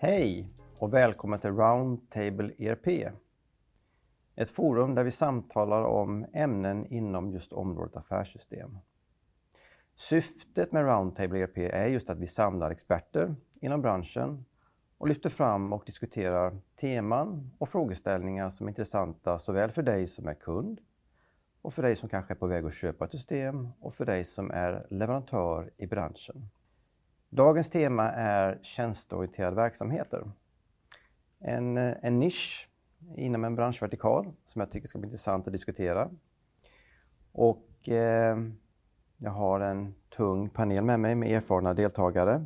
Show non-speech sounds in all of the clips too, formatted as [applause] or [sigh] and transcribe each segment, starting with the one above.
Hej och välkommen till Roundtable ERP. Ett forum där vi samtalar om ämnen inom just området affärssystem. Syftet med Roundtable ERP är just att vi samlar experter inom branschen och lyfter fram och diskuterar teman och frågeställningar som är intressanta såväl för dig som är kund och för dig som kanske är på väg att köpa ett system och för dig som är leverantör i branschen. Dagens tema är tjänsteorienterade verksamheter. En, eh, en nisch inom en branschvertikal som jag tycker ska bli intressant att diskutera. Och eh, jag har en tung panel med mig med erfarna deltagare.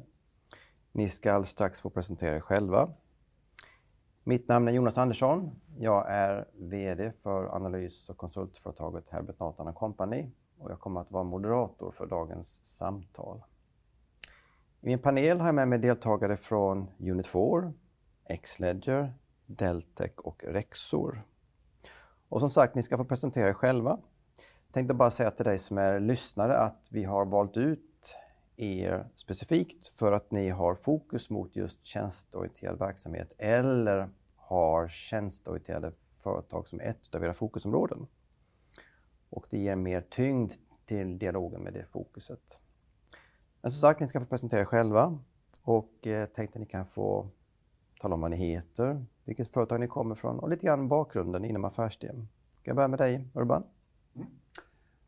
Ni ska strax få presentera er själva. Mitt namn är Jonas Andersson. Jag är VD för analys och konsultföretaget Herbert Nathan Company och jag kommer att vara moderator för dagens samtal. I min panel har jag med mig deltagare från Unit4, Xledger, Deltec och Rexor. Och som sagt, ni ska få presentera er själva. Jag tänkte bara säga till dig som är lyssnare att vi har valt ut er specifikt för att ni har fokus mot just tjänsteorienterad verksamhet eller har tjänsteorienterade företag som ett av era fokusområden. Och det ger mer tyngd till dialogen med det fokuset. Men som sagt, ni ska få presentera er själva och eh, tänkte ni kan få tala om vad ni heter, vilket företag ni kommer från och lite grann bakgrunden inom affärsdelen. Ska jag börja med dig, Urban? Mm.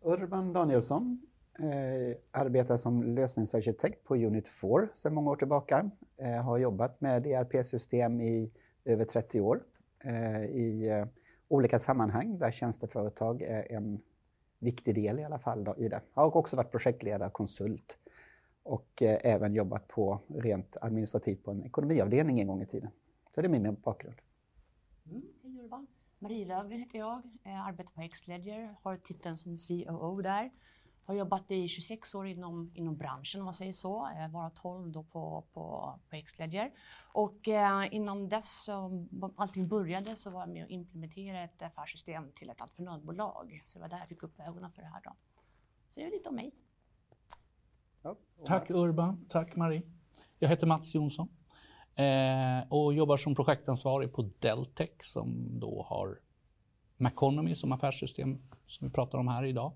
Urban Danielsson, eh, arbetar som lösningsarkitekt på Unit 4 sedan många år tillbaka. Eh, har jobbat med ERP-system i över 30 år eh, i eh, olika sammanhang där tjänsteföretag är en viktig del i alla fall då, i det. Jag har också varit projektledare, och konsult och eh, även jobbat på rent administrativt på en ekonomiavdelning en gång i tiden. Så det är min bakgrund. Mm, hej Urban! Marie Löfgren heter jag, jag arbetar på Xledger, har titeln som COO där. Har jobbat i 26 år inom, inom branschen om man säger så, eh, varav 12 då på, på, på Xledger. Och eh, innan dess, så, allting började, så var jag med och implementerade ett affärssystem till ett entreprenadbolag. Så det var där jag fick upp ögonen för det här. Då. Så det är lite om mig. Ja, tack Urban, tack Marie. Jag heter Mats Jonsson eh, och jobbar som projektansvarig på Deltec som då har Maconomy som affärssystem som vi pratar om här idag.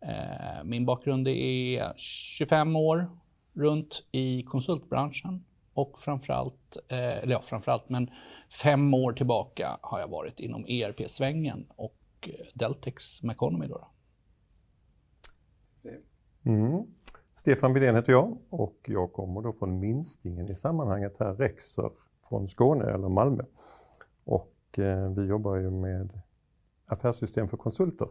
Eh, min bakgrund är 25 år runt i konsultbranschen och framförallt, eh, eller ja framförallt, men fem år tillbaka har jag varit inom ERP-svängen och Deltex Meconomy. Då. Mm. Stefan Widén heter jag och jag kommer då från minstingen i sammanhanget här, Rexer från Skåne eller Malmö. Och eh, vi jobbar ju med affärssystem för konsulter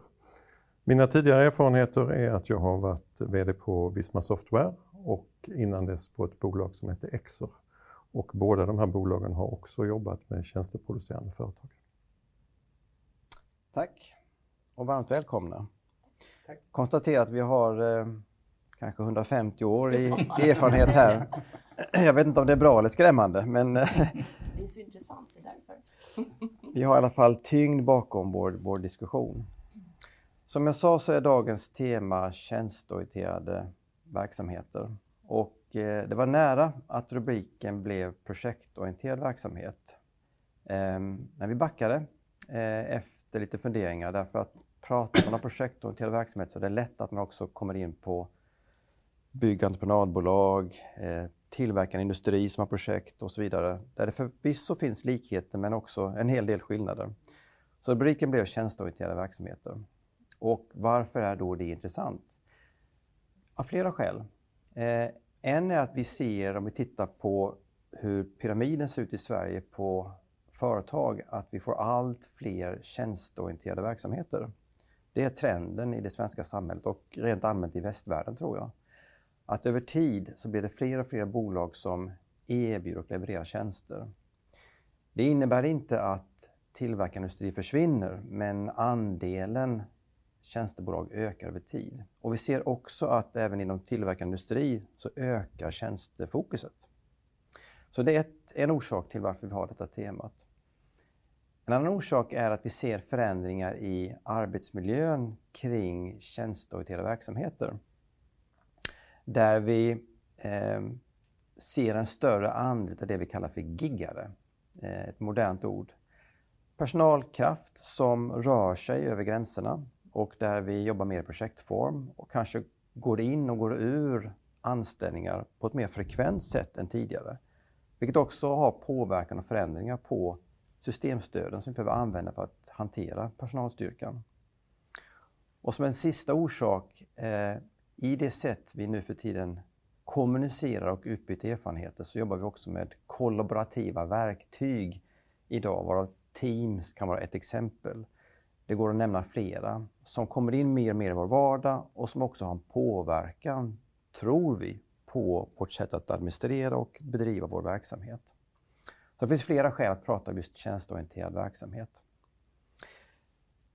mina tidigare erfarenheter är att jag har varit VD på Visma Software och innan dess på ett bolag som heter Exor. Och båda de här bolagen har också jobbat med tjänsteproducerande företag. Tack och varmt välkomna. Tack. Konstatera att vi har eh, kanske 150 år i erfarenhet här. [clears throat] Jag vet inte om det är bra eller skrämmande, men... det är så [laughs] intressant, det är därför. vi har i alla fall tyngd bakom vår, vår diskussion. Som jag sa så är dagens tema tjänsteorienterade verksamheter. Och eh, det var nära att rubriken blev projektorienterad verksamhet. Eh, men vi backade eh, efter lite funderingar därför att pratar man om projektorienterad verksamhet så är det lätt att man också kommer in på byggentreprenadbolag, eh, tillverkande industri som har projekt och så vidare. Där det förvisso finns likheter men också en hel del skillnader. Så rubriken blev tjänsteorienterade verksamheter. Och varför är då det intressant? Av flera skäl. Eh, en är att vi ser, om vi tittar på hur pyramiden ser ut i Sverige på företag, att vi får allt fler tjänsteorienterade verksamheter. Det är trenden i det svenska samhället och rent allmänt i västvärlden tror jag. Att över tid så blir det fler och fler bolag som erbjuder och levererar tjänster. Det innebär inte att tillverkande industri försvinner, men andelen tjänstebolag ökar över tid. Och vi ser också att även inom tillverkande industri så ökar tjänstefokuset. Så det är ett, en orsak till varför vi har detta temat. En annan orsak är att vi ser förändringar i arbetsmiljön kring tjänsteorienterade verksamheter. Där vi eh, ser en större andel av det vi kallar för giggare, eh, ett modernt ord. Personalkraft som rör sig över gränserna och där vi jobbar mer i projektform och kanske går in och går ur anställningar på ett mer frekvent sätt än tidigare. Vilket också har påverkan och förändringar på systemstöden som vi behöver använda för att hantera personalstyrkan. Och som en sista orsak, eh, i det sätt vi nu för tiden kommunicerar och utbyter erfarenheter så jobbar vi också med kollaborativa verktyg idag, varav Teams kan vara ett exempel. Det går att nämna flera som kommer in mer och mer i vår vardag och som också har en påverkan, tror vi, på vårt sätt att administrera och bedriva vår verksamhet. Så det finns flera skäl att prata om just tjänsteorienterad verksamhet.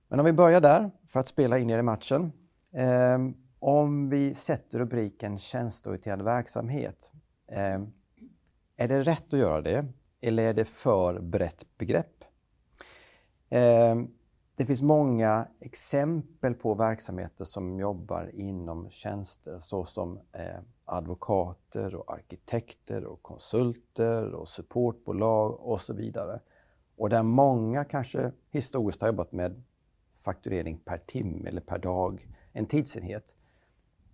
Men om vi börjar där, för att spela in er i matchen. Ehm, om vi sätter rubriken tjänsteorienterad verksamhet, eh, är det rätt att göra det? Eller är det för brett begrepp? Eh, det finns många exempel på verksamheter som jobbar inom tjänster såsom eh, advokater och arkitekter och konsulter och supportbolag och så vidare. Och där många kanske historiskt har jobbat med fakturering per timme eller per dag, en tidsenhet.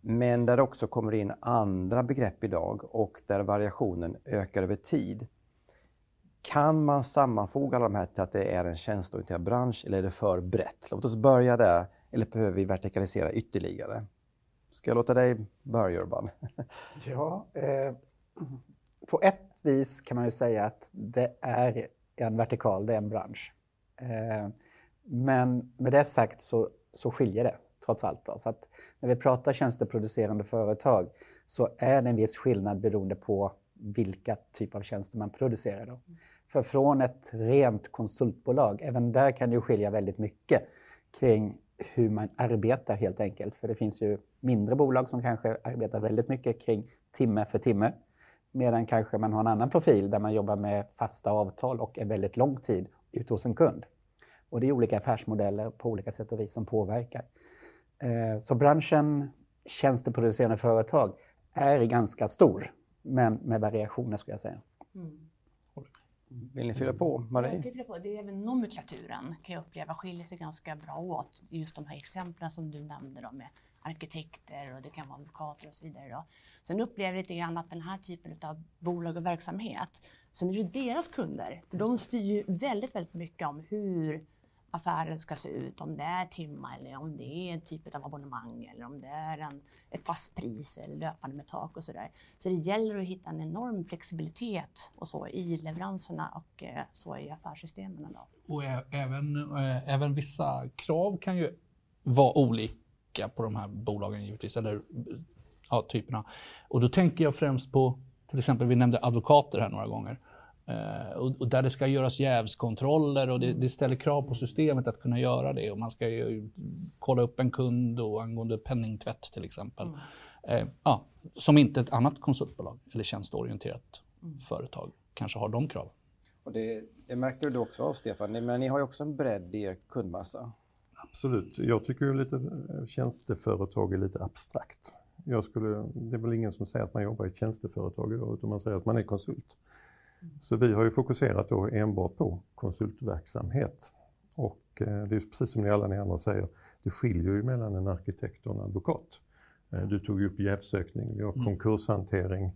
Men där det också kommer in andra begrepp idag och där variationen ökar över tid. Kan man sammanfoga alla de här till att det är en tjänsteorienterad bransch eller är det för brett? Låt oss börja där, eller behöver vi vertikalisera ytterligare? Ska jag låta dig börja Urban? [laughs] Ja, eh, på ett vis kan man ju säga att det är en vertikal, det är en bransch. Eh, men med det sagt så, så skiljer det trots allt. Då. Så att när vi pratar tjänsteproducerande företag så är det en viss skillnad beroende på vilka typer av tjänster man producerar. Då. För från ett rent konsultbolag, även där kan det skilja väldigt mycket kring hur man arbetar helt enkelt. För det finns ju mindre bolag som kanske arbetar väldigt mycket kring timme för timme. Medan kanske man har en annan profil där man jobbar med fasta avtal och är väldigt lång tid ute hos en kund. Och det är olika affärsmodeller på olika sätt och vis som påverkar. Eh, så branschen tjänsteproducerande företag är ganska stor, men med variationer skulle jag säga. Mm. Vill ni fylla på? Marie? Jag kan fylla på. Det är även nomenklaturen kan jag uppleva skiljer sig ganska bra åt. Just de här exemplen som du nämnde då med arkitekter och det kan vara advokater och så vidare. Då. Sen upplever jag lite grann att den här typen av bolag och verksamhet, sen är det deras kunder, för de styr ju väldigt, väldigt mycket om hur affären ska se ut, om det är timmar eller om det är en typ av abonnemang eller om det är en, ett fast pris eller löpande med tak och sådär. Så det gäller att hitta en enorm flexibilitet och så i leveranserna och eh, så i affärssystemen. Då. Och även, eh, även vissa krav kan ju vara olika på de här bolagen givetvis, eller ja, typerna. Och då tänker jag främst på, till exempel vi nämnde advokater här några gånger. Uh, och, och, där det ska göras jävskontroller och det, det, ställer krav på systemet att kunna göra det. Och man ska ju kolla upp en kund och angående penningtvätt till exempel. Mm. Uh, ja, som inte ett annat konsultbolag eller tjänsteorienterat mm. företag kanske har de kraven. Och det, det märker du också av Stefan, men ni har ju också en bredd i er kundmassa. Absolut. Jag tycker ju lite tjänsteföretag är lite abstrakt. Jag skulle, det är väl ingen som säger att man jobbar i ett tjänsteföretag idag, utan man säger att man är konsult. Så vi har ju fokuserat då enbart på konsultverksamhet. Och eh, det är precis som ni alla ni andra säger, det skiljer ju mellan en arkitekt och en advokat. Eh, du tog ju upp jävsökning, vi har mm. konkurshantering.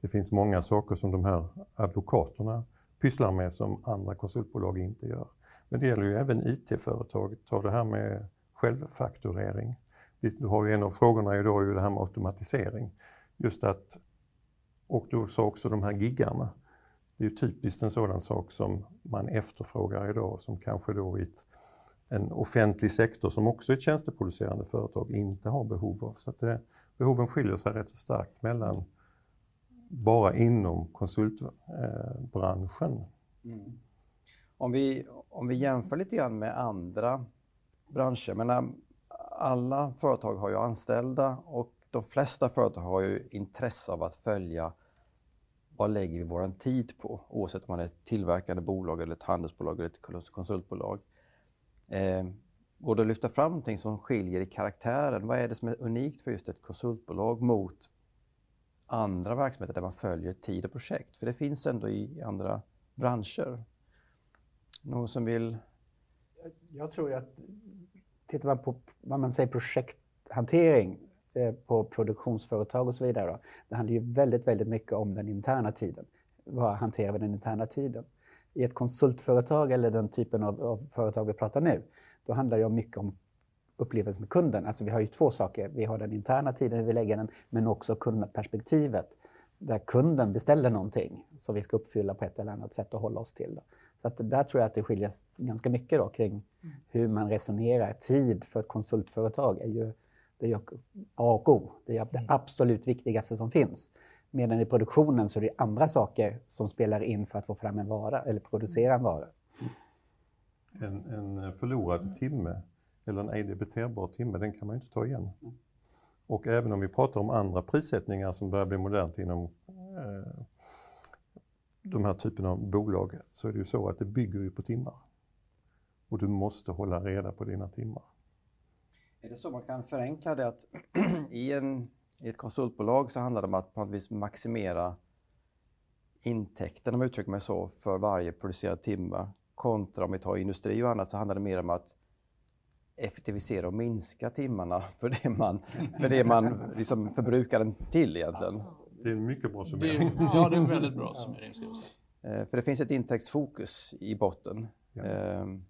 Det finns många saker som de här advokaterna pysslar med som andra konsultbolag inte gör. Men det gäller ju även IT-företag. Ta det här med självfakturering. Du har ju en av frågorna idag är ju det här med automatisering. Just att, och du sa också de här giggarna. Det är ju typiskt en sådan sak som man efterfrågar idag som kanske då i ett, en offentlig sektor som också är ett tjänsteproducerande företag inte har behov av. Så att det, behoven skiljer sig rätt så starkt mellan bara inom konsultbranschen. Mm. Om, vi, om vi jämför lite grann med andra branscher, men eh, alla företag har ju anställda och de flesta företag har ju intresse av att följa vad lägger vi vår tid på? Oavsett om man är ett tillverkande bolag, eller ett handelsbolag eller ett konsultbolag. Eh, går det att lyfta fram någonting som skiljer i karaktären? Vad är det som är unikt för just ett konsultbolag mot andra verksamheter där man följer tid och projekt? För det finns ändå i andra branscher. Någon som vill? Jag tror att tittar man på vad man säger projekthantering på produktionsföretag och så vidare. Då, det handlar ju väldigt, väldigt mycket om den interna tiden. Vad hanterar vi den interna tiden? I ett konsultföretag eller den typen av, av företag vi pratar nu, då handlar det mycket om upplevelsen med kunden. Alltså vi har ju två saker. Vi har den interna tiden, hur vi lägger den, men också kundperspektivet där kunden beställer någonting som vi ska uppfylla på ett eller annat sätt och hålla oss till. Då. Så att där tror jag att det skiljer ganska mycket då kring mm. hur man resonerar. Tid för ett konsultföretag är ju, det är ju A och O. Det är det mm. absolut viktigaste som finns. Medan i produktionen så är det andra saker som spelar in för att få fram en vara eller producera en vara. En, en förlorad timme eller en ej debiterbar timme, den kan man inte ta igen. Och även om vi pratar om andra prissättningar som börjar bli modernt inom eh, de här typen av bolag så är det ju så att det bygger ju på timmar. Och du måste hålla reda på dina timmar. Är det så man kan förenkla det att [clears throat] i, en, i ett konsultbolag så handlar det om att på något vis maximera intäkten, om jag uttrycker mig så, för varje producerad timme. Kontra om vi tar industri och annat så handlar det mer om att effektivisera och minska timmarna [laughs] för det man, för det man liksom förbrukar den till egentligen. Det är en mycket bra summering. [laughs] ja, det är en väldigt bra summering. Ska jag säga. Eh, för det finns ett intäktsfokus i botten. Ja. Ehm,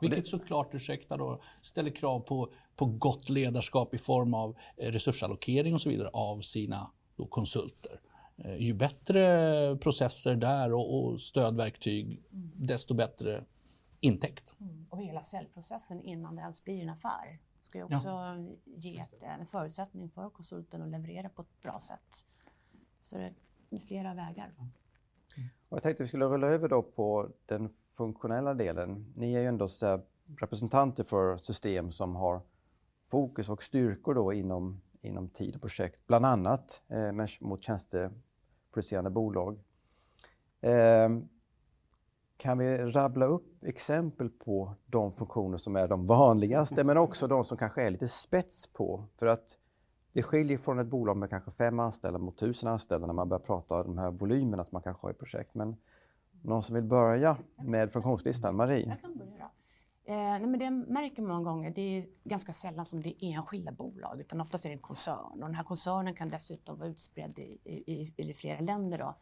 Vilket det... såklart, ursäkta då, ställer krav på, på gott ledarskap i form av eh, resursallokering och så vidare av sina då, konsulter. Eh, ju bättre processer där och, och stödverktyg, desto bättre intäkt. Mm. Och hela säljprocessen innan det ens blir en affär ska ju också ja. ge ett, en förutsättning för konsulten att leverera på ett bra sätt. Så det är flera vägar. Mm. Och jag tänkte att vi skulle rulla över då på den funktionella delen. Ni är ju ändå så representanter för system som har fokus och styrkor då inom, inom tid och projekt, bland annat eh, mot tjänsteproducerande bolag. Eh, kan vi rabbla upp exempel på de funktioner som är de vanligaste, men också de som kanske är lite spets på? För att det skiljer från ett bolag med kanske fem anställda mot tusen anställda när man börjar prata om de här volymerna som man kanske har i projekt. Men någon som vill börja med funktionslistan? Marie? Jag kan börja. Eh, nej, men det märker man många gånger, det är ganska sällan som det är enskilda bolag, utan oftast är det en koncern. Och den här koncernen kan dessutom vara utspridd i, i, i flera länder. Då.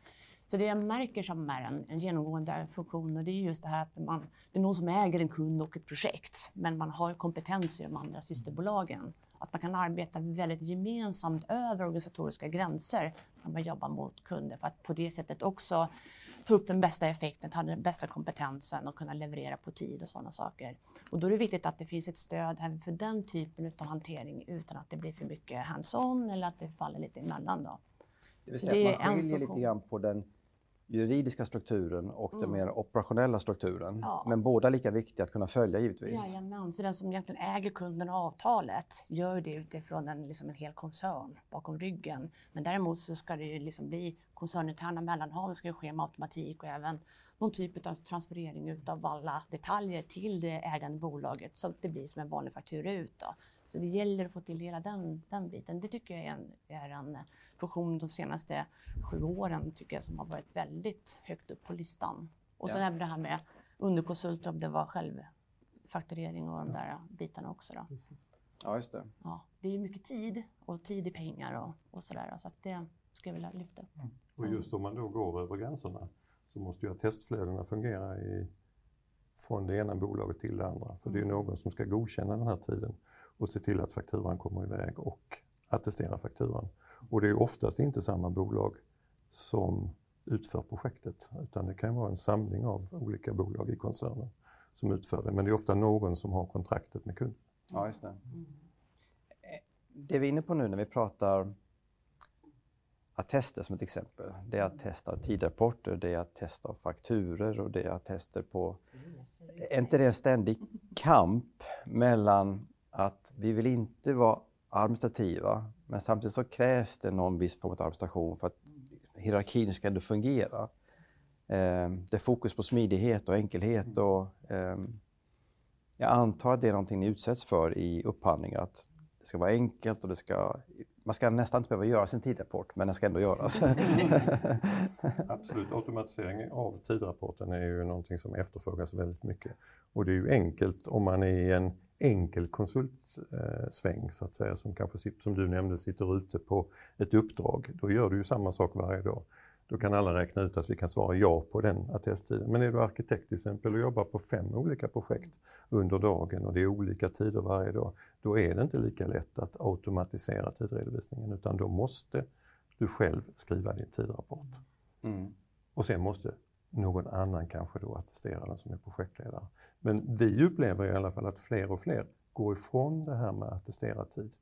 Så det jag märker som är en, en genomgående funktion, och det är just det här att man, det är någon som äger en kund och ett projekt, men man har kompetens i de andra systerbolagen. Att man kan arbeta väldigt gemensamt över organisatoriska gränser när man jobbar mot kunder för att på det sättet också ta upp den bästa effekten, ta den bästa kompetensen och kunna leverera på tid och sådana saker. Och då är det viktigt att det finns ett stöd även för den typen av hantering utan att det blir för mycket hands-on eller att det faller lite emellan. Då. Det vill säga att man skiljer lite grann på den juridiska strukturen och mm. den mer operationella strukturen. Ja. Men båda lika viktiga att kunna följa givetvis. Jajamän, så den som egentligen äger kunden och avtalet gör det utifrån en, liksom en hel koncern bakom ryggen. Men däremot så ska det ju liksom bli koncerninterna mellanhav, ska ske med automatik och även någon typ av transferering utav alla detaljer till det ägande bolaget så att det blir som en vanlig faktura ut. Då. Så det gäller att få till hela den, den biten. Det tycker jag är en, är en funktion de senaste sju åren tycker jag som har varit väldigt högt upp på listan. Och ja. sen även det här med underkonsulter, om det var självfakturering och de där bitarna också. Då. Ja, just det. Ja, det är ju mycket tid och tid i pengar och, och sådär. Så att det ska jag vilja lyfta. Mm. Och just om man då går över gränserna så måste ju testflödena fungera i, från det ena bolaget till det andra. För det är mm. någon som ska godkänna den här tiden och se till att fakturan kommer iväg och attestera fakturan. Och det är oftast inte samma bolag som utför projektet, utan det kan vara en samling av olika bolag i koncernen som utför det. Men det är ofta någon som har kontraktet med kunden. Ja, just det. Det vi är inne på nu när vi pratar attester som ett exempel, det är att testa tidrapporter, det är att testa fakturer och det är attester på... Är inte det en ständig kamp mellan att vi vill inte vara administrativa, men samtidigt så krävs det någon viss form av administration för att hierarkin ska ändå fungera. Eh, det är fokus på smidighet och enkelhet och eh, jag antar att det är någonting ni utsätts för i upphandlingar, att det ska vara enkelt och det ska man ska nästan inte behöva göra sin tidrapport, men den ska ändå göras. [laughs] Absolut, automatisering av tidrapporten är ju någonting som efterfrågas väldigt mycket. Och det är ju enkelt om man är i en enkel konsultsväng så att säga, som kanske som du nämnde sitter ute på ett uppdrag. Då gör du ju samma sak varje dag. Då kan alla räkna ut att vi kan svara ja på den attesttiden. Men är du arkitekt till exempel och jobbar på fem olika projekt under dagen och det är olika tider varje dag, då är det inte lika lätt att automatisera tidredovisningen utan då måste du själv skriva din tidrapport. Mm. Och sen måste någon annan kanske då attestera den som är projektledare. Men vi upplever i alla fall att fler och fler går ifrån det här med att attestera tid.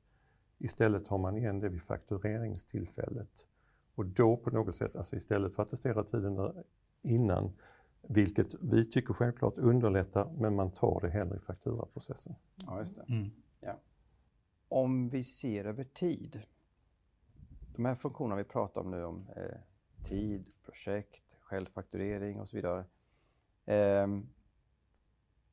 Istället har man igen det vid faktureringstillfället och då på något sätt, alltså istället för att testera tiden innan, vilket vi tycker självklart underlättar, men man tar det hellre i fakturaprocessen. Ja, just det. Mm. Ja. Om vi ser över tid, de här funktionerna vi pratar om nu om eh, tid, projekt, självfakturering och så vidare. Eh,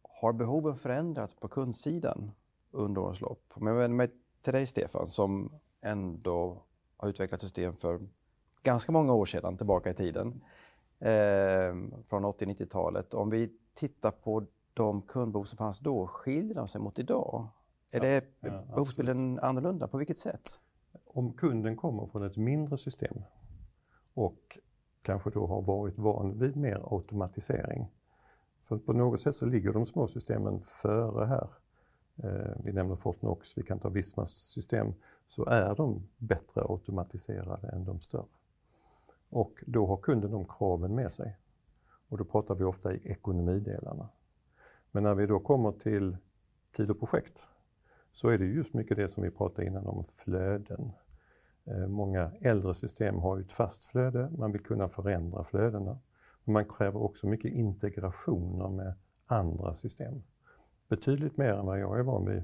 har behoven förändrats på kundsidan under årens lopp? Om jag vänder mig till dig Stefan som ändå har utvecklat system för ganska många år sedan tillbaka i tiden. Eh, från 80-90-talet. Om vi tittar på de kundbehov som fanns då, skiljer de sig mot idag? Är ja, det ja, behovsbilden annorlunda? På vilket sätt? Om kunden kommer från ett mindre system och kanske då har varit van vid mer automatisering. För på något sätt så ligger de små systemen före här. Eh, vi nämner Fortnox, vi kan ta Vismas system, så är de bättre automatiserade än de större. Och då har kunden de kraven med sig. Och då pratar vi ofta i ekonomidelarna. Men när vi då kommer till tid och projekt så är det just mycket det som vi pratade innan om flöden. Eh, många äldre system har ett fast flöde, man vill kunna förändra flödena. Men man kräver också mycket integrationer med andra system. Betydligt mer än vad jag är van vid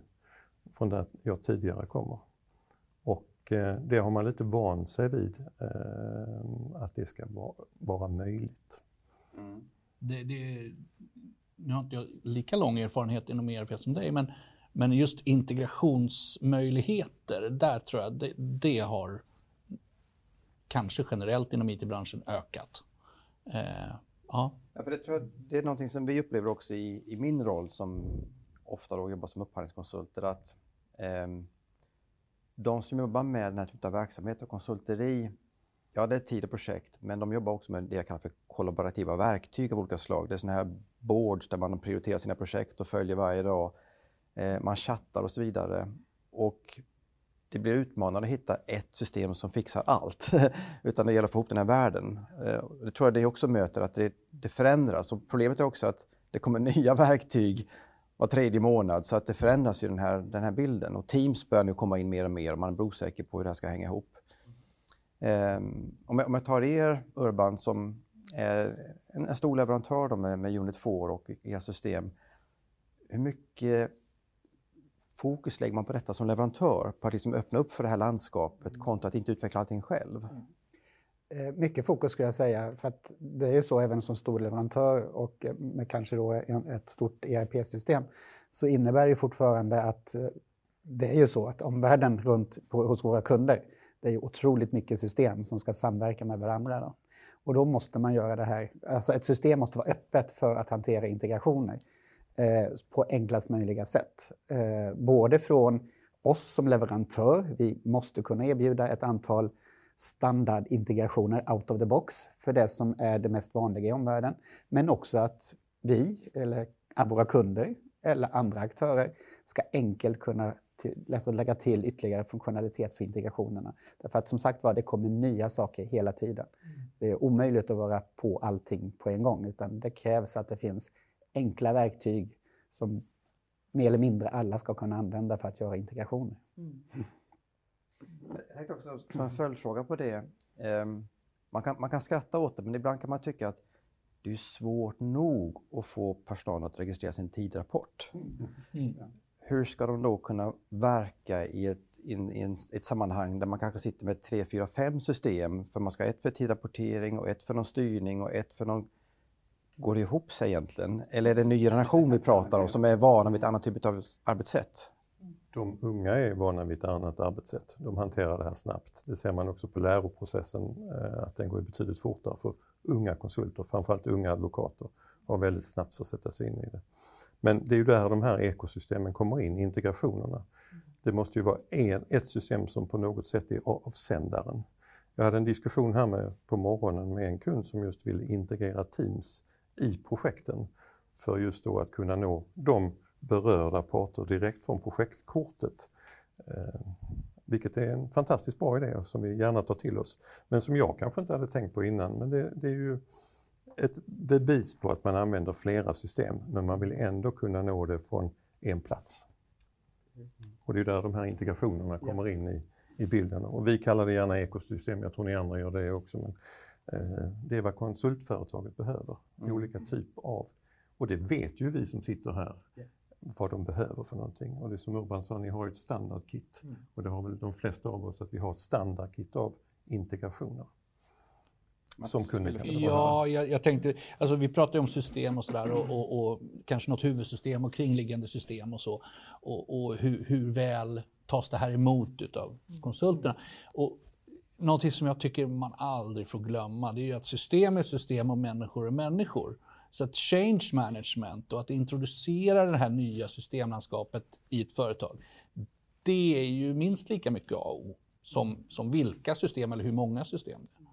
från där jag tidigare kommer. Och eh, det har man lite vant sig vid, eh, att det ska vara möjligt. Mm. Det, det, nu har inte jag lika lång erfarenhet inom ERP som dig, men, men just integrationsmöjligheter, där tror jag det, det har kanske generellt inom IT-branschen ökat. Eh, ja. ja. för det, tror jag, det är någonting som vi upplever också i, i min roll som ofta då jobbar som upphandlingskonsulter, att eh, de som jobbar med den här typen av verksamhet och konsulteri, ja det är tid och projekt, men de jobbar också med det jag kallar för kollaborativa verktyg av olika slag. Det är sådana här boards där man prioriterar sina projekt och följer varje dag. Eh, man chattar och så vidare. Och det blir utmanande att hitta ett system som fixar allt. [laughs] Utan det gäller att få ihop den här världen. Eh, det tror jag det också möter, att det, det förändras. Och problemet är också att det kommer [laughs] nya verktyg var tredje månad så att det förändras ju den här, den här bilden. Och Teams börjar nu komma in mer och mer och man är osäker på hur det här ska hänga ihop. Um, om, jag, om jag tar er Urban som är en, en stor leverantör med, med Unit 4 och era system. Hur mycket fokus lägger man på detta som leverantör? På att liksom öppna upp för det här landskapet kontra att inte utveckla allting själv? Mm. Eh, mycket fokus skulle jag säga, för att det är ju så även som stor leverantör och med kanske då ett stort ERP-system så innebär det fortfarande att eh, det är ju så att omvärlden runt på, hos våra kunder, det är ju otroligt mycket system som ska samverka med varandra. Då. Och då måste man göra det här, alltså ett system måste vara öppet för att hantera integrationer eh, på enklast möjliga sätt. Eh, både från oss som leverantör, vi måste kunna erbjuda ett antal standardintegrationer out of the box för det som är det mest vanliga i omvärlden. Men också att vi, eller våra kunder eller andra aktörer ska enkelt kunna till, alltså lägga till ytterligare funktionalitet för integrationerna. Därför att som sagt var, det kommer nya saker hela tiden. Mm. Det är omöjligt att vara på allting på en gång, utan det krävs att det finns enkla verktyg som mer eller mindre alla ska kunna använda för att göra integrationer. Mm. Jag tänkte också som en följdfråga på det. Um, man, kan, man kan skratta åt det, men ibland kan man tycka att det är svårt nog att få personalen att registrera sin tidrapport. Mm. Hur ska de då kunna verka i ett, in, in ett sammanhang där man kanske sitter med tre, fyra, fem system? För man ska ha ett för tidrapportering och ett för någon styrning och ett för någon... Går det ihop sig egentligen? Eller är det en ny generation vi pratar om som är vana vid ett annat typ av arbetssätt? de unga är vana vid ett annat arbetssätt. De hanterar det här snabbt. Det ser man också på läroprocessen, eh, att den går betydligt fortare för unga konsulter, framförallt unga advokater, har väldigt snabbt för att sätta sig in i det. Men det är ju där de här ekosystemen kommer in, integrationerna. Det måste ju vara en, ett system som på något sätt är avsändaren. Jag hade en diskussion här med, på morgonen med en kund som just ville integrera Teams i projekten för just då att kunna nå de berörda parter direkt från projektkortet. Eh, vilket är en fantastiskt bra idé som vi gärna tar till oss. Men som jag kanske inte hade tänkt på innan. Men det, det är ju ett bevis på att man använder flera system men man vill ändå kunna nå det från en plats. Och det är där de här integrationerna kommer in i, i bilden. Och vi kallar det gärna ekosystem, jag tror ni andra gör det också. Men, det är vad konsultföretaget behöver, mm. olika typ av. Och det vet ju vi som sitter här vad de behöver för någonting. Och det är som Urban sa, ni har ju ett standardkit. Mm. Och det har väl de flesta av oss, att vi har ett standardkit av integrationer. Som kunde Ja, jag, jag, tänkte, alltså vi pratar ju om system och sådär och, och, och, kanske något huvudsystem och kringliggande system och så. Och, och hur, hur, väl tas det här emot av konsulterna? Och någonting som jag tycker man aldrig får glömma, det är ju att system är system och människor är människor. Så att change management och att introducera det här nya systemlandskapet i ett företag, det är ju minst lika mycket A och O som, som vilka system eller hur många system det är.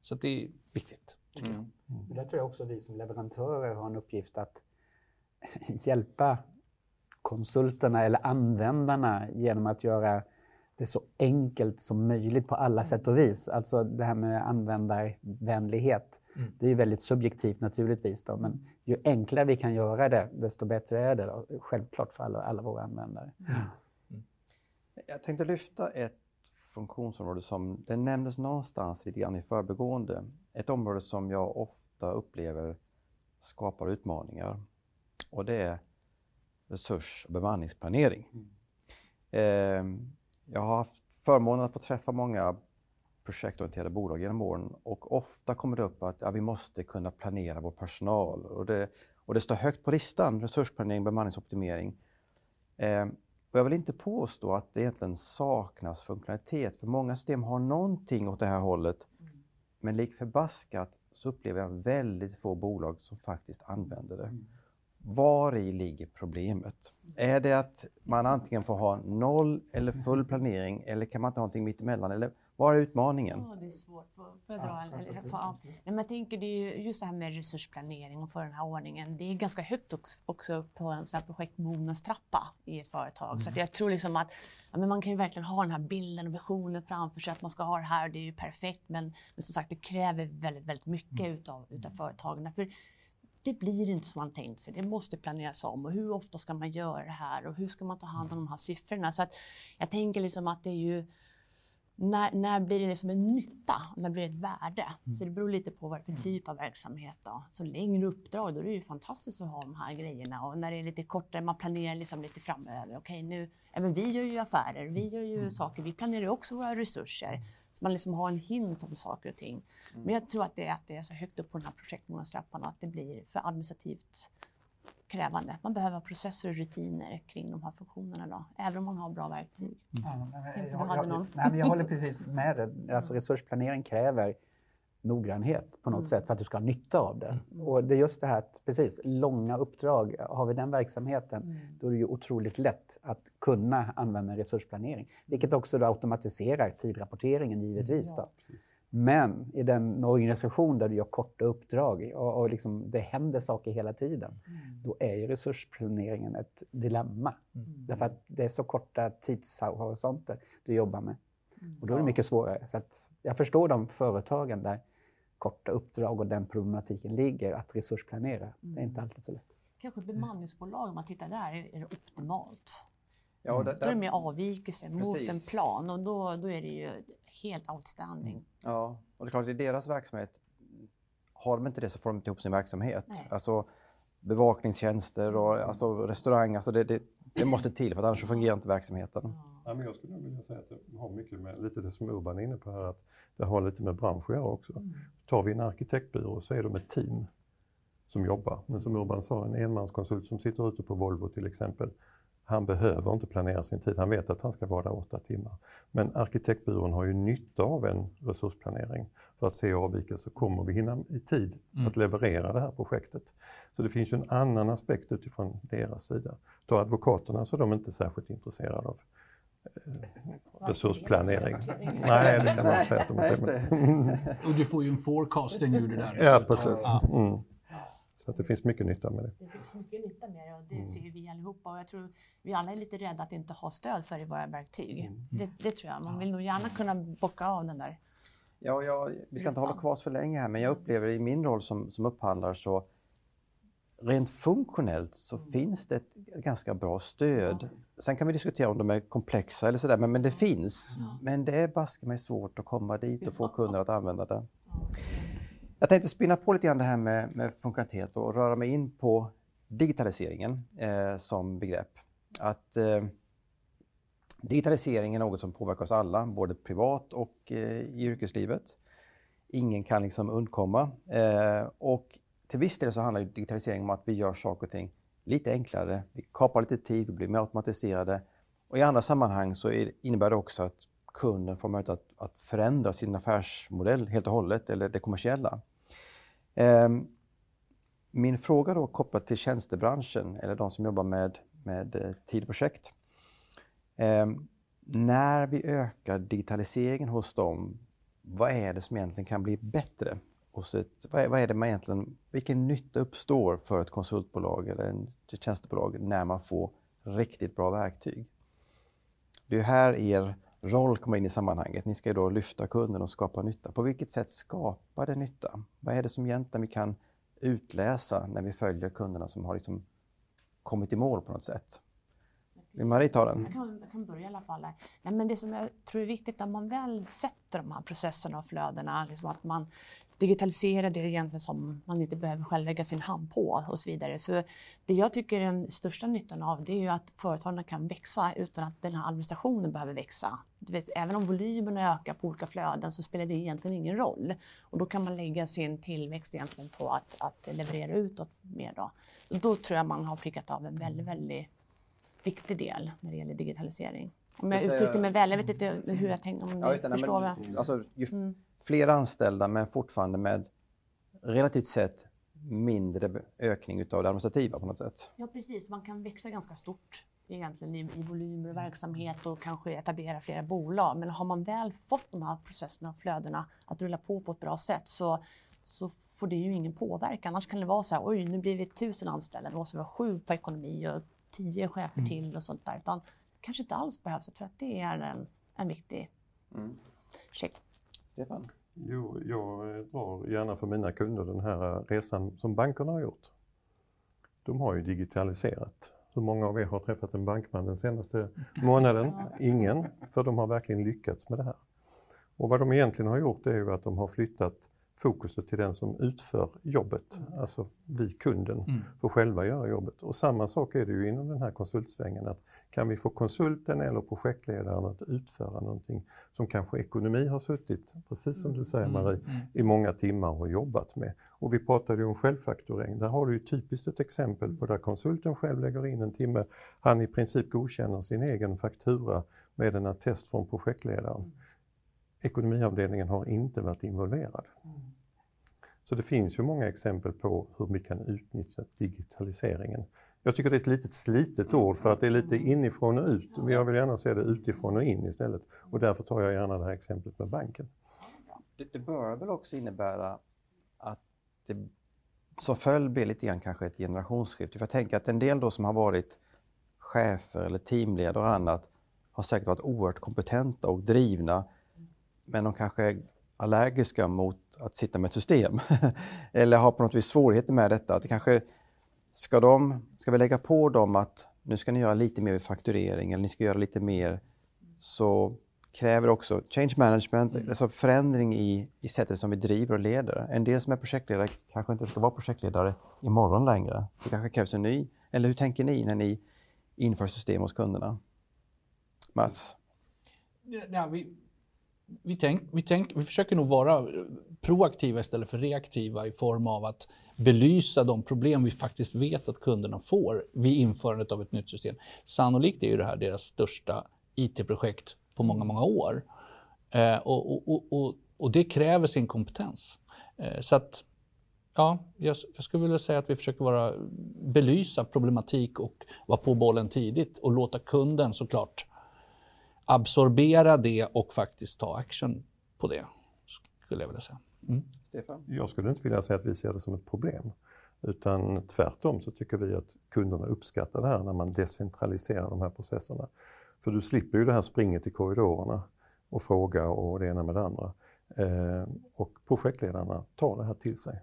Så det är viktigt. Tycker mm. jag. Mm. Där tror jag också vi som leverantörer har en uppgift att [laughs] hjälpa konsulterna eller användarna genom att göra det så enkelt som möjligt på alla sätt och vis. Alltså det här med användarvänlighet. Mm. Det är väldigt subjektivt naturligtvis, då, men ju enklare vi kan göra det, desto bättre är det då, självklart för alla, alla våra användare. Mm. mm. Jag tänkte lyfta ett funktionsområde som det nämndes någonstans lite grann i förbegående. Ett område som jag ofta upplever skapar utmaningar och det är resurs och bemanningsplanering. Mm. Eh, jag har haft förmånen att få träffa många projektorienterade bolag genom åren och ofta kommer det upp att ja, vi måste kunna planera vår personal och det, och det står högt på listan, resursplanering, bemanningsoptimering. Eh, och jag vill inte påstå att det egentligen saknas funktionalitet, för många system har någonting åt det här hållet. Mm. Men lik förbaskat så upplever jag väldigt få bolag som faktiskt använder det. Mm. Var i ligger problemet? Är det att man antingen får ha noll eller full planering eller kan man inte ha någonting mittemellan? Eller vad är utmaningen? Ja, det är svårt. Jag dra? Ja, eller, ja. Men jag tänker det är just det här med resursplanering och för den här ordningen. Det är ganska högt också, också på en sån här projektmognadstrappa i ett företag. Mm. Så jag tror liksom att ja, men man kan ju verkligen ha den här bilden och visionen framför sig att man ska ha det här och det är ju perfekt. Men, men som sagt, det kräver väldigt, väldigt mycket mm. utav, utav företagen. För det blir inte som man tänkt sig. Det måste planeras om och hur ofta ska man göra det här och hur ska man ta hand om de här siffrorna? Så att jag tänker liksom att det är ju när, när blir det liksom en nytta? När blir det ett värde? Mm. Så det beror lite på vad det är för typ av verksamhet. Då. Så längre uppdrag, då är det ju fantastiskt att ha de här grejerna. Och när det är lite kortare, man planerar liksom lite framöver. Okej, nu, även vi gör ju affärer, vi gör ju mm. saker, vi planerar också våra resurser. Man liksom har en hint om saker och ting. Mm. Men jag tror att det, är, att det är så högt upp på den här projektmånadstrappan att det blir för administrativt krävande. Man behöver processer och rutiner kring de här funktionerna då, även om man har bra verktyg. Mm. Ja, jag, jag, jag, nej, jag håller precis med dig. Alltså, resursplanering kräver noggrannhet på något mm. sätt för att du ska ha nytta av det. Mm. Och det är just det här att, precis, långa uppdrag, har vi den verksamheten, mm. då är det ju otroligt lätt att kunna använda resursplanering. Vilket också då automatiserar tidrapporteringen givetvis. Då. Ja, men i den organisation där du gör korta uppdrag och, och liksom det händer saker hela tiden, mm. då är ju resursplaneringen ett dilemma. Mm. Därför att det är så korta tidshorisonter du jobbar med. Mm. Och då är det mycket svårare. Så jag förstår de företagen där korta uppdrag och den problematiken ligger, att resursplanera. Det är inte mm. alltid så lätt. Kanske bemanningsbolag, om man tittar där, är det optimalt. Ja, där, där... Då är det mer avvikelse mot en plan och då, då är det ju helt outstanding. Mm. Ja, och det är klart, i deras verksamhet, har de inte det så får de inte ihop sin verksamhet. Nej. Alltså bevakningstjänster och mm. alltså, restaurang, alltså det, det, det måste till för annars fungerar inte verksamheten. Ja, men jag skulle vilja säga att det har mycket med, lite det som Urban är inne på här, att det har lite med bransch att göra också. Mm. Tar vi en arkitektbyrå så är de ett team som jobbar. Men som Urban sa, en enmanskonsult som sitter ute på Volvo till exempel, Han behöver inte planera sin tid, han vet att han ska vara där åtta timmar. Men arkitektbyrån har ju nytta av en resursplanering för att se avvikelser. Kommer vi hinna i tid mm. att leverera det här projektet? Så det finns ju en annan aspekt utifrån deras sida. Ta advokaterna så är de inte särskilt intresserade av eh, resursplanering. Nej, det kan man säga att de inte Och du får ju en forecasting ur det där. Ja, precis. Mm. Så att det finns mycket nytta med det. Det finns mycket nytta med det och det mm. ser vi allihopa. Och jag tror vi alla är lite rädda att inte ha stöd för i våra verktyg. Mm. Det, det, tror jag. Man vill nog gärna kunna bocka av den där. Ja, jag, vi ska inte hålla kvar för länge här, men jag upplever i min roll som, som upphandlare så rent funktionellt så mm. finns det ett ganska bra stöd. Sen kan vi diskutera om de är komplexa eller sådär, men, men det finns. Men det är baske mig svårt att komma dit och få kunder att använda det. Jag tänkte spinna på lite grann det här med, med funktionalitet och röra mig in på digitaliseringen eh, som begrepp. Att eh, Digitalisering är något som påverkar oss alla, både privat och eh, i yrkeslivet. Ingen kan liksom undkomma. Eh, och till viss del så handlar digitalisering om att vi gör saker och ting lite enklare. Vi kapar lite tid, vi blir mer automatiserade. Och I andra sammanhang så innebär det också att kunden får möjlighet att, att förändra sin affärsmodell helt och hållet, eller det kommersiella. Eh, min fråga då kopplat till tjänstebranschen, eller de som jobbar med, med tidprojekt. Eh, ehm, när vi ökar digitaliseringen hos dem, vad är det som egentligen kan bli bättre? Hos ett, vad, är, vad är det man egentligen, vilken nytta uppstår för ett konsultbolag eller ett tjänstebolag när man får riktigt bra verktyg? Det är här er roll kommer in i sammanhanget. Ni ska ju då lyfta kunden och skapa nytta. På vilket sätt skapar det nytta? Vad är det som egentligen vi kan utläsa när vi följer kunderna som har liksom kommit i mål på något sätt? Vill Marie ta den? Jag kan, jag kan börja i alla fall. Där. Nej, men det som jag tror är viktigt när man väl sätter de här processerna och flödena, liksom att man digitalisera det egentligen som man inte behöver själv lägga sin hand på och så vidare. Så det jag tycker är den största nyttan av det är ju att företagen kan växa utan att den här administrationen behöver växa. Du vet, även om volymerna ökar på olika flöden så spelar det egentligen ingen roll. Och då kan man lägga sin tillväxt egentligen på att, att leverera utåt mer. Då. då tror jag man har prickat av en väldigt, väldigt viktig del när det gäller digitalisering. Om jag uttryckte mig väl, jag vet inte hur jag tänkte, om ni ja, förstår. Men, alltså, ju, mm fler anställda men fortfarande med relativt sett mindre ökning utav det administrativa på något sätt. Ja precis, man kan växa ganska stort egentligen i, i volymer och verksamhet och kanske etablera flera bolag. Men har man väl fått de här processerna och flödena att rulla på på ett bra sätt så, så får det ju ingen påverkan. Annars kan det vara så här, oj nu blir vi tusen anställda, då måste vi ha sju på ekonomi och tio chefer mm. till och sånt där. Utan kanske inte alls behövs. Jag tror att det är en, en viktig mm. check. Stefan? Jo, jag drar gärna för mina kunder den här resan som bankerna har gjort. De har ju digitaliserat. Hur många av er har träffat en bankman den senaste månaden? [laughs] Ingen, för de har verkligen lyckats med det här. Och vad de egentligen har gjort är ju att de har flyttat fokuset till den som utför jobbet. Mm. Alltså vi, kunden, mm. får själva göra jobbet. Och samma sak är det ju inom den här konsultsvängen. att Kan vi få konsulten eller projektledaren att utföra någonting som kanske ekonomi har suttit, precis som du mm. säger Marie, mm. i många timmar och jobbat med. Och vi pratade ju om självfakturering. Där har du ju typiskt ett exempel på där konsulten själv lägger in en timme. Han i princip godkänner sin egen faktura med en attest från projektledaren. Mm ekonomiavdelningen har inte varit involverad. Så det finns ju många exempel på hur vi kan utnyttja digitaliseringen. Jag tycker det är ett litet slitet ord för att det är lite inifrån och ut. Men jag vill gärna se det utifrån och in istället. Och därför tar jag gärna det här exemplet med banken. Det, det bör väl också innebära att det som följd blir lite grann kanske ett generationsskifte. För jag tänker att en del då som har varit chefer eller teamledare och annat har säkert varit oerhört kompetenta och drivna men de kanske är allergiska mot att sitta med ett system. [laughs] Eller har på något vis svårigheter med detta. Att det kanske, ska, de, ska vi lägga på dem att nu ska ni göra lite mer fakturering eller ni ska göra lite mer, så kräver också change management, mm. alltså förändring i, i sättet som vi driver och leder. En del som är projektledare kanske inte ska vara projektledare imorgon längre. Det kanske krävs en ny. Eller hur tänker ni när ni inför system hos kunderna? Mats? Ja, vi, vi, tänk, vi, tänk, vi försöker nog vara proaktiva istället för reaktiva i form av att belysa de problem vi faktiskt vet att kunderna får vid införandet av ett nytt system. Sannolikt är ju det här deras största IT-projekt på många, många år. Eh, och, och, och, och, det kräver sin kompetens. Eh, så att, ja, jag, jag, skulle vilja säga att vi försöker vara, belysa problematik och vara på bollen tidigt och låta kunden såklart absorbera det och faktiskt ta action på det, skulle jag vilja säga. Mm. Stefan? Jag skulle inte vilja säga att vi ser det som ett problem. Utan tvärtom så tycker vi att kunderna uppskattar det här när man decentraliserar de här processerna. För du slipper ju det här springet i korridorerna och fråga och det ena med det andra. Eh, och projektledarna tar det här till sig.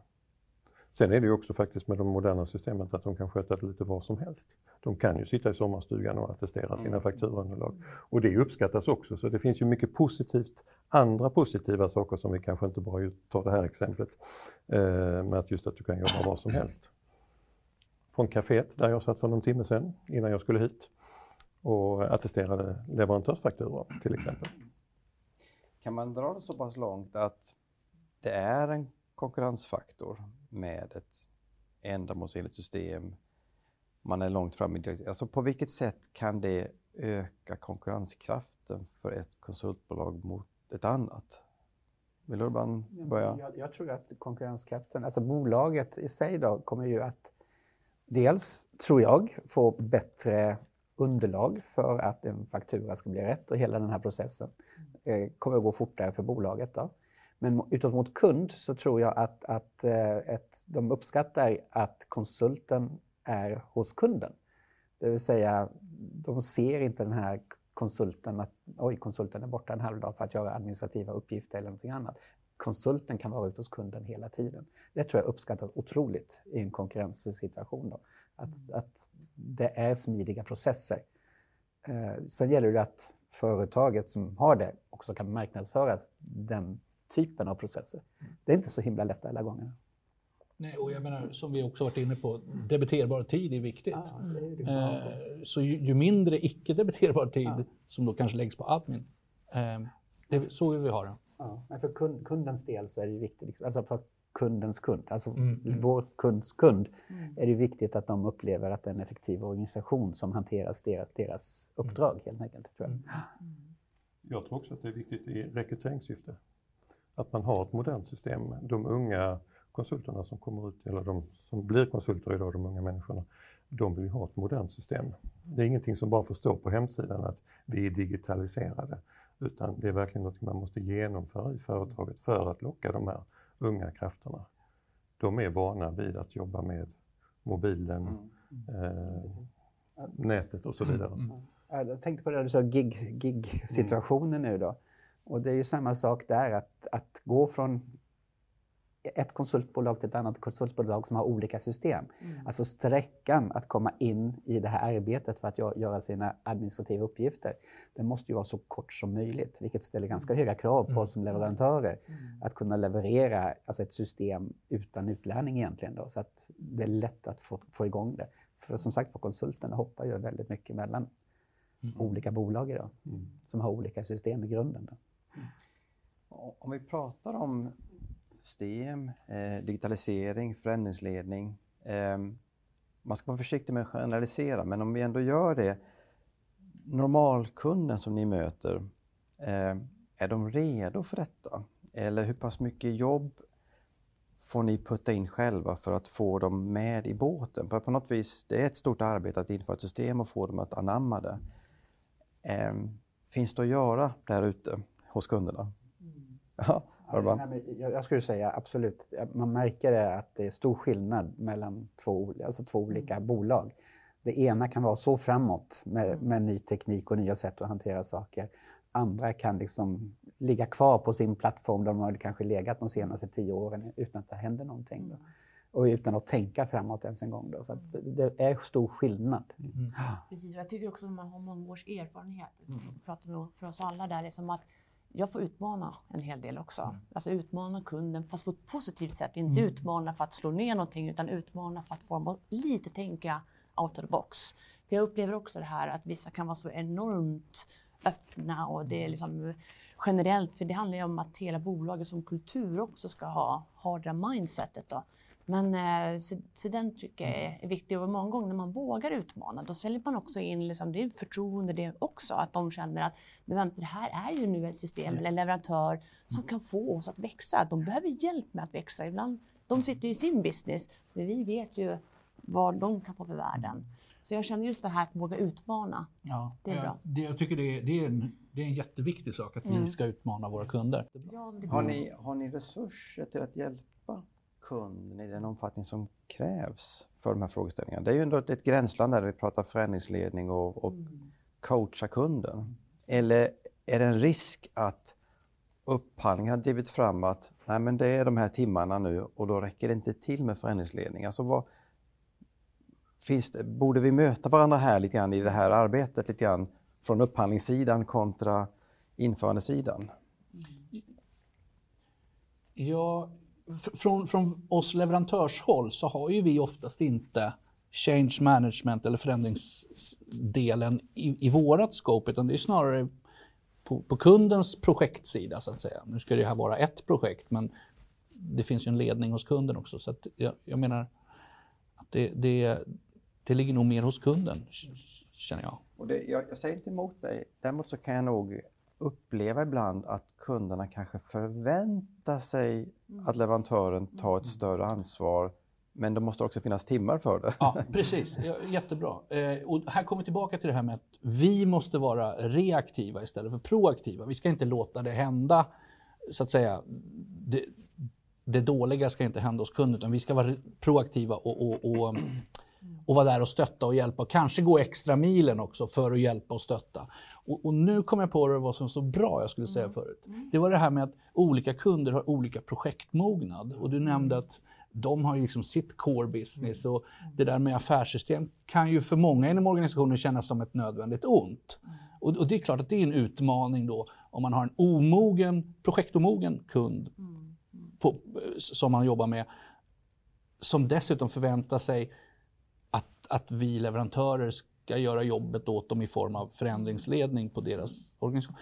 Sen är det ju också faktiskt med de moderna systemen att de kan sköta det lite var som helst. De kan ju sitta i sommarstugan och attestera sina mm. fakturunderlag. Och det uppskattas också, så det finns ju mycket positivt, andra positiva saker som vi kanske inte bara tar det här exemplet, eh, med att just att du kan jobba var som helst. Från kaféet där jag satt för någon timme sedan innan jag skulle hit och attesterade leverantörsfakturor till exempel. Kan man dra det så pass långt att det är en konkurrensfaktor med ett ändamålsenligt system. Man är långt fram i direktiv. Alltså på vilket sätt kan det öka konkurrenskraften för ett konsultbolag mot ett annat? Vill Urban börja? Jag, jag, tror att konkurrenskraften, alltså bolaget i sig då kommer ju att dels, tror jag, få bättre underlag för att en faktura ska bli rätt och hela den här processen eh, kommer att gå fortare för bolaget. Då. Men utåt mot kund så tror jag att, att eh, ett, de uppskattar att konsulten är hos kunden. Det vill säga, de ser inte den här konsulten att oj, konsulten är borta en halv dag för att göra administrativa uppgifter eller någonting annat. Konsulten kan vara ute hos kunden hela tiden. Det tror jag uppskattas otroligt i en konkurrenssituation. Då. Att, mm. att det är smidiga processer. Eh, sen gäller det att företaget som har det också kan marknadsföra den typen av processer. Det är inte så himla lätt alla gånger. Nej, och jag menar, som vi också varit inne på, debiterbar tid är viktigt. Ja, är liksom eh, så ju, ju, mindre icke-debiterbar tid ja. som då kanske läggs på admin, eh, det är så vill vi ha det. Ja, men för kund, kundens del så är det viktigt, liksom, alltså för kundens kund, alltså mm, mm. vår kunds kund, mm. är det viktigt att de upplever att det är en effektiv organisation som hanterar deras, deras uppdrag mm. helt enkelt. Tror jag. Mm. jag tror också att det är viktigt i rekryteringssyfte att man har ett modernt system. De unga konsulterna som kommer ut, eller de som blir konsulter idag, de unga människorna, de vill ha ett modernt system. Det är ingenting som bara får stå på hemsidan att vi är digitaliserade, utan det är verkligen något man måste genomföra i företaget för att locka de här unga krafterna. De är vana vid att jobba med mobilen, mm. eh, nätet och så vidare. Mm. Jag tänkte på det du sa, gig-situationen gig nu då. Och det är ju samma sak där, att, att gå från ett konsultbolag till ett annat konsultbolag som har olika system. Mm. Alltså sträckan att komma in i det här arbetet för att göra sina administrativa uppgifter, den måste ju vara så kort som möjligt, vilket ställer ganska höga krav på oss som mm. leverantörer. Mm. Att kunna leverera alltså ett system utan utlärning egentligen, då, så att det är lätt att få, få igång det. För som sagt, på konsulterna hoppar ju väldigt mycket mellan mm. olika bolag idag, mm. som har olika system i grunden. Då. Mm. Om vi pratar om system, eh, digitalisering, förändringsledning. Eh, man ska vara försiktig med att generalisera, men om vi ändå gör det. Normalkunden som ni möter, eh, är de redo för detta? Eller hur pass mycket jobb får ni putta in själva för att få dem med i båten? För på något vis, det är ett stort arbete att införa ett system och få dem att anamma det. Eh, finns det att göra där ute hos kunderna? Ja, jag skulle säga absolut, man märker det att det är stor skillnad mellan två, alltså två olika mm. bolag. Det ena kan vara så framåt med, mm. med ny teknik och nya sätt att hantera saker. Andra kan liksom ligga kvar på sin plattform där de har kanske legat de senaste tio åren utan att det händer någonting. Då. Mm. Och utan att tänka framåt ens en gång. Då. Så det är stor skillnad. Mm. Precis, jag tycker också att man har många års erfarenhet. Mm. pratar nog för oss alla där, liksom att jag får utmana en hel del också. Mm. Alltså utmana kunden, fast på ett positivt sätt. Inte mm. utmana för att slå ner någonting, utan utmana för att få dem att lite tänka out of the box. För jag upplever också det här att vissa kan vara så enormt öppna och det är liksom generellt, för det handlar ju om att hela bolaget som kultur också ska ha, ha det mindsetet. Då. Men eh, så, så, den tycker jag är, viktig och många gånger när man vågar utmana då säljer man också in, liksom, det är förtroende det också, att de känner att men vänta, det här är ju nu ett system eller en leverantör som kan få oss att växa. De behöver hjälp med att växa. Ibland, de sitter ju i sin business, men vi vet ju vad de kan få för värden. Så jag känner just det här att våga utmana. Ja, det är jag, bra. Det, jag tycker det är, det, är en, det är en jätteviktig sak att Mm. vi ska utmana våra kunder. Ja, Har ni, har ni resurser till att hjälpa kunden i den omfattning som krävs för de här frågeställningarna? Det är ju ändå ett, ett gränsland där vi pratar förändringsledning och, och coacha kunden. Eller är det en risk att upphandlingen har drivit fram att nej men det är de här timmarna nu och då räcker det inte till med förändringsledning? Alltså vad, finns det, borde vi möta varandra här lite grann i det här arbetet lite grann från upphandlingssidan kontra införandesidan? Ja, från, från oss leverantörshåll så har ju vi oftast inte change management eller förändringsdelen i, i vårat scope, utan det är snarare på, på kundens projektsida så att säga. Nu ska det här vara ett projekt, men det finns ju en ledning hos kunden också. Så att jag, jag menar att det, det, det ligger nog mer hos kunden, känner jag. Och det, jag, jag säger inte emot dig. Däremot så kan jag nog uppleva ibland att kunderna kanske förväntar sig att leverantören tar ett större ansvar. Men det måste också finnas timmar för det. Ja, [laughs] precis. Jättebra. Eh, och här kommer vi tillbaka till det här med att vi måste vara reaktiva istället för proaktiva. Vi ska inte låta det hända, så att säga. Det, det dåliga ska inte hända hos kunden, utan vi ska vara proaktiva och, och, och, och vara där och stötta och hjälpa. Och kanske gå extra milen också för att hjälpa och stötta. Och, och nu kom jag på vad som var så bra jag skulle säga förut. Det var det här med att olika kunder har olika projektmognad. Och du nämnde att de har ju liksom sitt core business och det där med affärssystem kan ju för många inom organisationen kännas som ett nödvändigt ont. Och, och det är klart att det är en utmaning då om man har en omogen, projektomogen kund på, som man jobbar med som dessutom förväntar sig att, vi leverantörer ska göra jobbet åt dem i form av förändringsledning på deras organisation.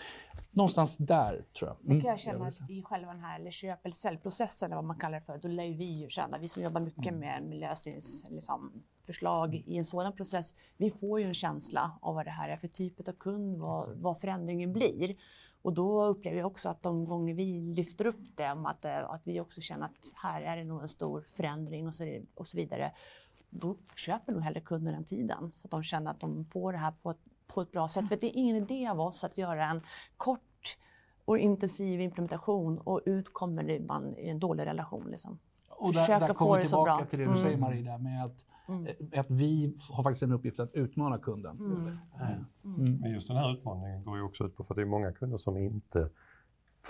Någonstans där tror jag. Mm. kan jag känna att i själva den här eller köp eller säljprocessen, eller vad man kallar det för, då lär ju vi ju känna, vi som jobbar mycket med, med lösningsförslag liksom, förslag i en sådan process, vi får ju en känsla av vad det här är för typ av kund, vad, vad förändringen blir. Och då upplever jag också att de gånger vi lyfter upp det, att, eh, att vi också känner att här är det nog en stor förändring och så, och så vidare, då köper nog hellre kunden den tiden. Så att de känner att de får det här på ett, på ett bra sätt. För det är ingen idé av oss att göra en kort och intensiv implementation och ut kommer man i en dålig relation. Liksom. Och där, Försöka där få kommer vi det så tillbaka bra. till det du Mm. säger Marie, där med att, eh, att vi har faktiskt en uppgift att utmana kunden. Eh, Men just den här utmaningen går ju också ut på, för det är många kunder som inte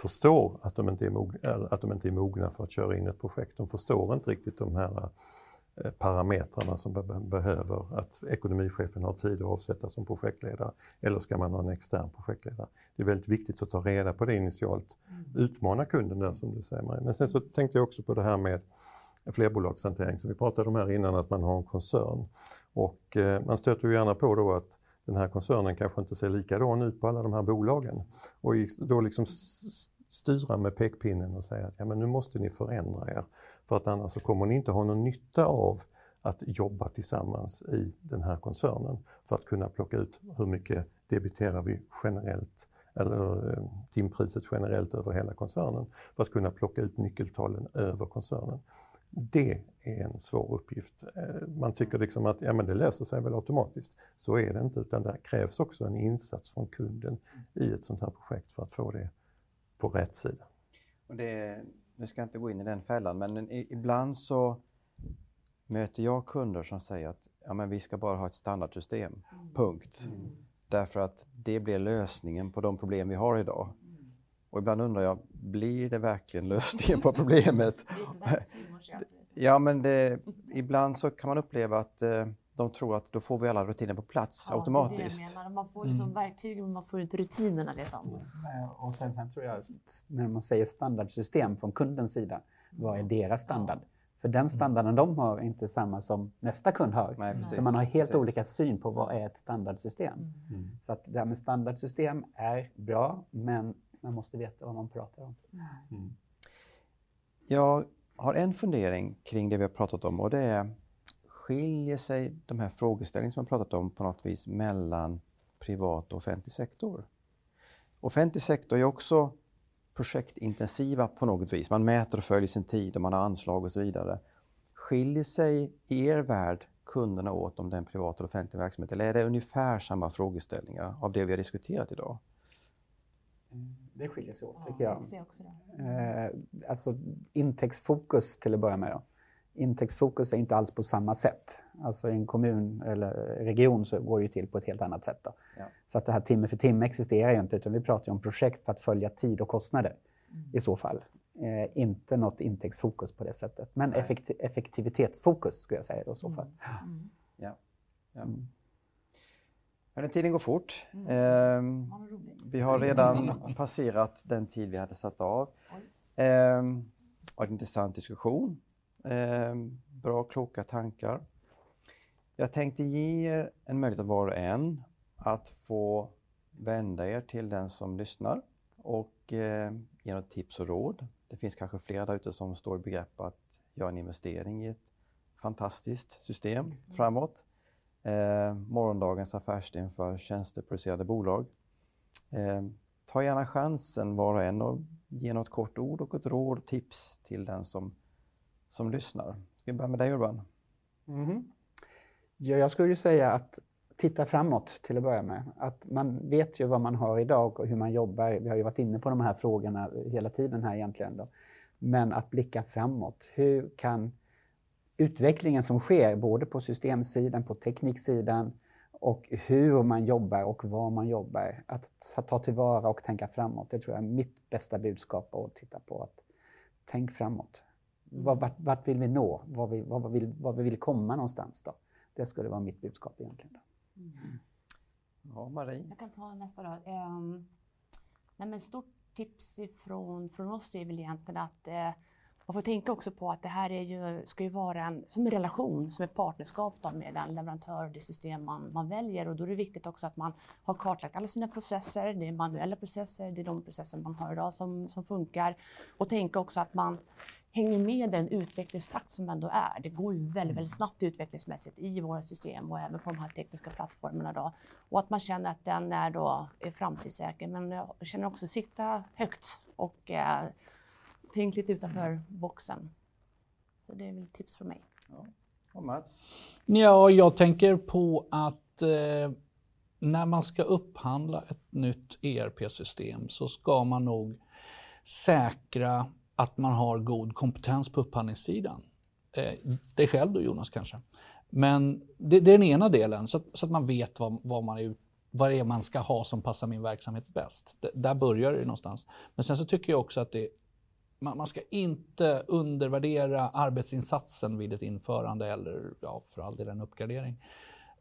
förstår att de inte är, mog, eller att de inte är mogna för att köra in ett projekt. De förstår inte riktigt de här parametrarna som be behöver att ekonomichefen har tid att avsätta som projektledare eller ska man ha en extern projektledare. Det är väldigt viktigt att ta reda på det initialt. Utmana kunden där som du säger Marie. Men sen så tänkte jag också på det här med flerbolagshantering som vi pratade om här innan, att man har en koncern. Och eh, man stöter ju gärna på då att den här koncernen kanske inte ser likadan ut på alla de här bolagen. Och då liksom styra med pekpinnen och säga att ja, men nu måste ni förändra er. För att annars så kommer ni inte ha någon nytta av att jobba tillsammans i den här koncernen för att kunna plocka ut hur mycket debiterar vi generellt eller eh, timpriset generellt över hela koncernen för att kunna plocka ut nyckeltalen över koncernen. Det är en svår uppgift. Eh, man tycker liksom att ja, men det löser sig väl automatiskt. Så är det inte, utan det krävs också en insats från kunden i ett sånt här projekt för att få det på rätt sida. Och det, nu ska jag inte gå in i den fällan, men ibland så möter jag kunder som säger att ja, men vi ska bara ha ett standardsystem, punkt. Därför att det blir lösningen på de problem vi har idag. Och ibland undrar jag, blir det verkligen lösningen på problemet? [laughs] Ja, men det, ibland så kan man uppleva att eh, de tror att då får vi alla rutiner på plats automatiskt. Det är det jag menar. Man får liksom verktygen men man får inte rutinerna. Liksom. Eh, Och sen, sen tror jag, när man säger standardsystem från kundens sida, vad är deras standard? För den standarden de har är inte samma som nästa kund har. Nej, precis, så man har helt precis. olika syn på vad är ett standardsystem. Mm. Så att det här med standardsystem är bra, men man måste veta vad man pratar om. Mm. Jag har en fundering kring det vi har pratat om och det är skiljer sig de här frågeställningarna som har pratat om på något vis mellan privat och offentlig sektor? Offentlig sektor är också projektintensiva på något vis. Man mäter och följer sin tid och man har anslag och så vidare. Skiljer sig i er värld kunderna åt om det är en privat eller offentlig verksamhet eller är det ungefär samma frågeställningar av det vi har diskuterat idag? Det skiljer sig åt, Ja, tycker jag. jag ser också det. Eh, alltså intäktsfokus till att börja med. Då. Intäktsfokus är inte alls på samma sätt. Alltså i en kommun eller region så går det ju till på ett helt annat sätt. Då. Ja. Så att det här timme för timme existerar ju inte utan vi pratar ju om projekt för att följa tid och kostnader i så fall. Eh, inte något intäktsfokus på det sättet. Men effekti- effektivitetsfokus skulle jag säga då i så fall. Mm. Ja. ja. Mm. Men tiden går fort. Mm. Ja, roligt. Vi har redan [laughs] passerat den tid vi hade satt av. Ehm, och en intressant diskussion. Ehm, bra, kloka tankar. Jag tänkte ge er en möjlighet var och en att få vända er till den som lyssnar och eh, ge något tips och råd. Det finns kanske flera där ute som står i begrepp att göra en investering i ett fantastiskt system framåt. Eh, morgondagens affärssystem för tjänsteproducerande bolag. Eh, ta gärna chansen var och en och ge något kort ord och ett råd, tips till den som, som lyssnar. Ska vi börja med dig Urban? Mm. Ja, jag skulle ju säga att titta framåt till att börja med. Att man vet ju vad man har idag och hur man jobbar. Vi har ju varit inne på de här frågorna hela tiden här egentligen. Då. Men att blicka framåt. Hur kan utvecklingen som sker, både på systemsidan, på tekniksidan och hur man jobbar och var man jobbar, att ta- ta tillvara och tänka framåt. Det tror jag är mitt bästa budskap att titta på. Att tänk framåt. Vad- Vart, vart vill vi nå? Var vi, var, vi vill, var vi vill komma någonstans då? Det skulle vara mitt budskap egentligen. Då. Ja, Marie? Jag kan ta nästa då. Um, nej men stort tips ifrån, från oss är väl egentligen att eh, man får tänka också på att det här är ju, ska ju vara en, som en relation, som ett partnerskap då med den leverantör och det system man, man väljer. Och då är det viktigt också att man har kartlagt alla sina processer. Det är manuella processer, det är de processer man har idag som, som funkar. Och tänka också att man hänger med den utvecklingstakt som ändå är. Det går ju väldigt, väldigt snabbt utvecklingsmässigt i våra system och även på de här tekniska plattformarna. Då. Och att man känner att den är, då, är framtidssäker. Men jag känner också sitta högt och eh, tänk lite utanför boxen. Så det är väl tips från mig. Och Mats? Ja, jag tänker på att eh, när man ska upphandla ett nytt ERP-system så ska man nog säkra att man har god kompetens på upphandlingssidan. Eh, dig själv då Jonas kanske. Men det, det är den ena delen, så att, så att man vet vad, vad, man är, vad det är man ska ha som passar min verksamhet bäst. D- där börjar det någonstans. Men sen så tycker jag också att det, man, man ska inte undervärdera arbetsinsatsen vid ett införande eller ja, för all del en uppgradering.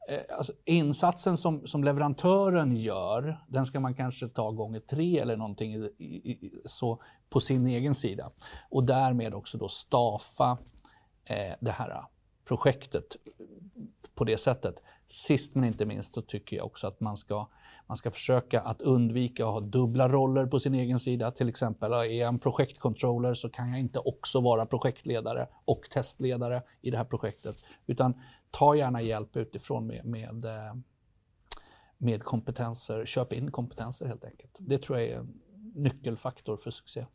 Eh, alltså, insatsen som, som leverantören gör, den ska man kanske ta gånger tre eller någonting i, i, så på sin egen sida. Och därmed också då stafa eh, det här projektet på det sättet. Sist men inte minst så tycker jag också att man ska, man ska försöka att undvika att ha dubbla roller på sin egen sida. Till exempel är jag en projektcontroller så kan jag inte också vara projektledare och testledare i det här projektet. Utan ta gärna hjälp utifrån med, med, eh, med kompetenser, köp in kompetenser helt enkelt. Det tror jag är en nyckelfaktor för succé.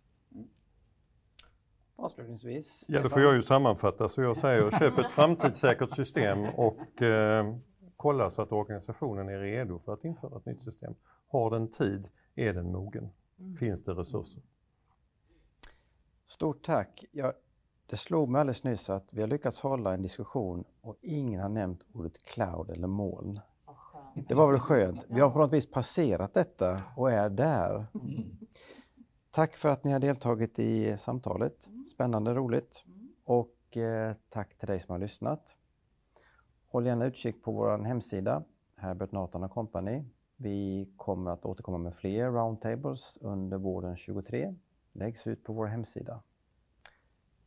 Avslutningsvis? Ja, då får jag ju sammanfatta. Så jag säger köp ett framtidssäkert system och eh, kolla så att organisationen är redo för att införa ett nytt system. Har den tid? Är den mogen? Finns det resurser? Stort tack. Ja, det slog mig alldeles nyss att vi har lyckats hålla en diskussion och ingen har nämnt ordet cloud eller moln. Det var väl skönt. Vi har på något vis passerat detta och är där. Tack för att ni har deltagit i samtalet. Spännande, roligt. Och eh, tack till dig som har lyssnat. Håll gärna utkik på vår hemsida, Herbert Nathan Company. Vi kommer att återkomma med fler roundtables under våren 23. Läggs ut på vår hemsida.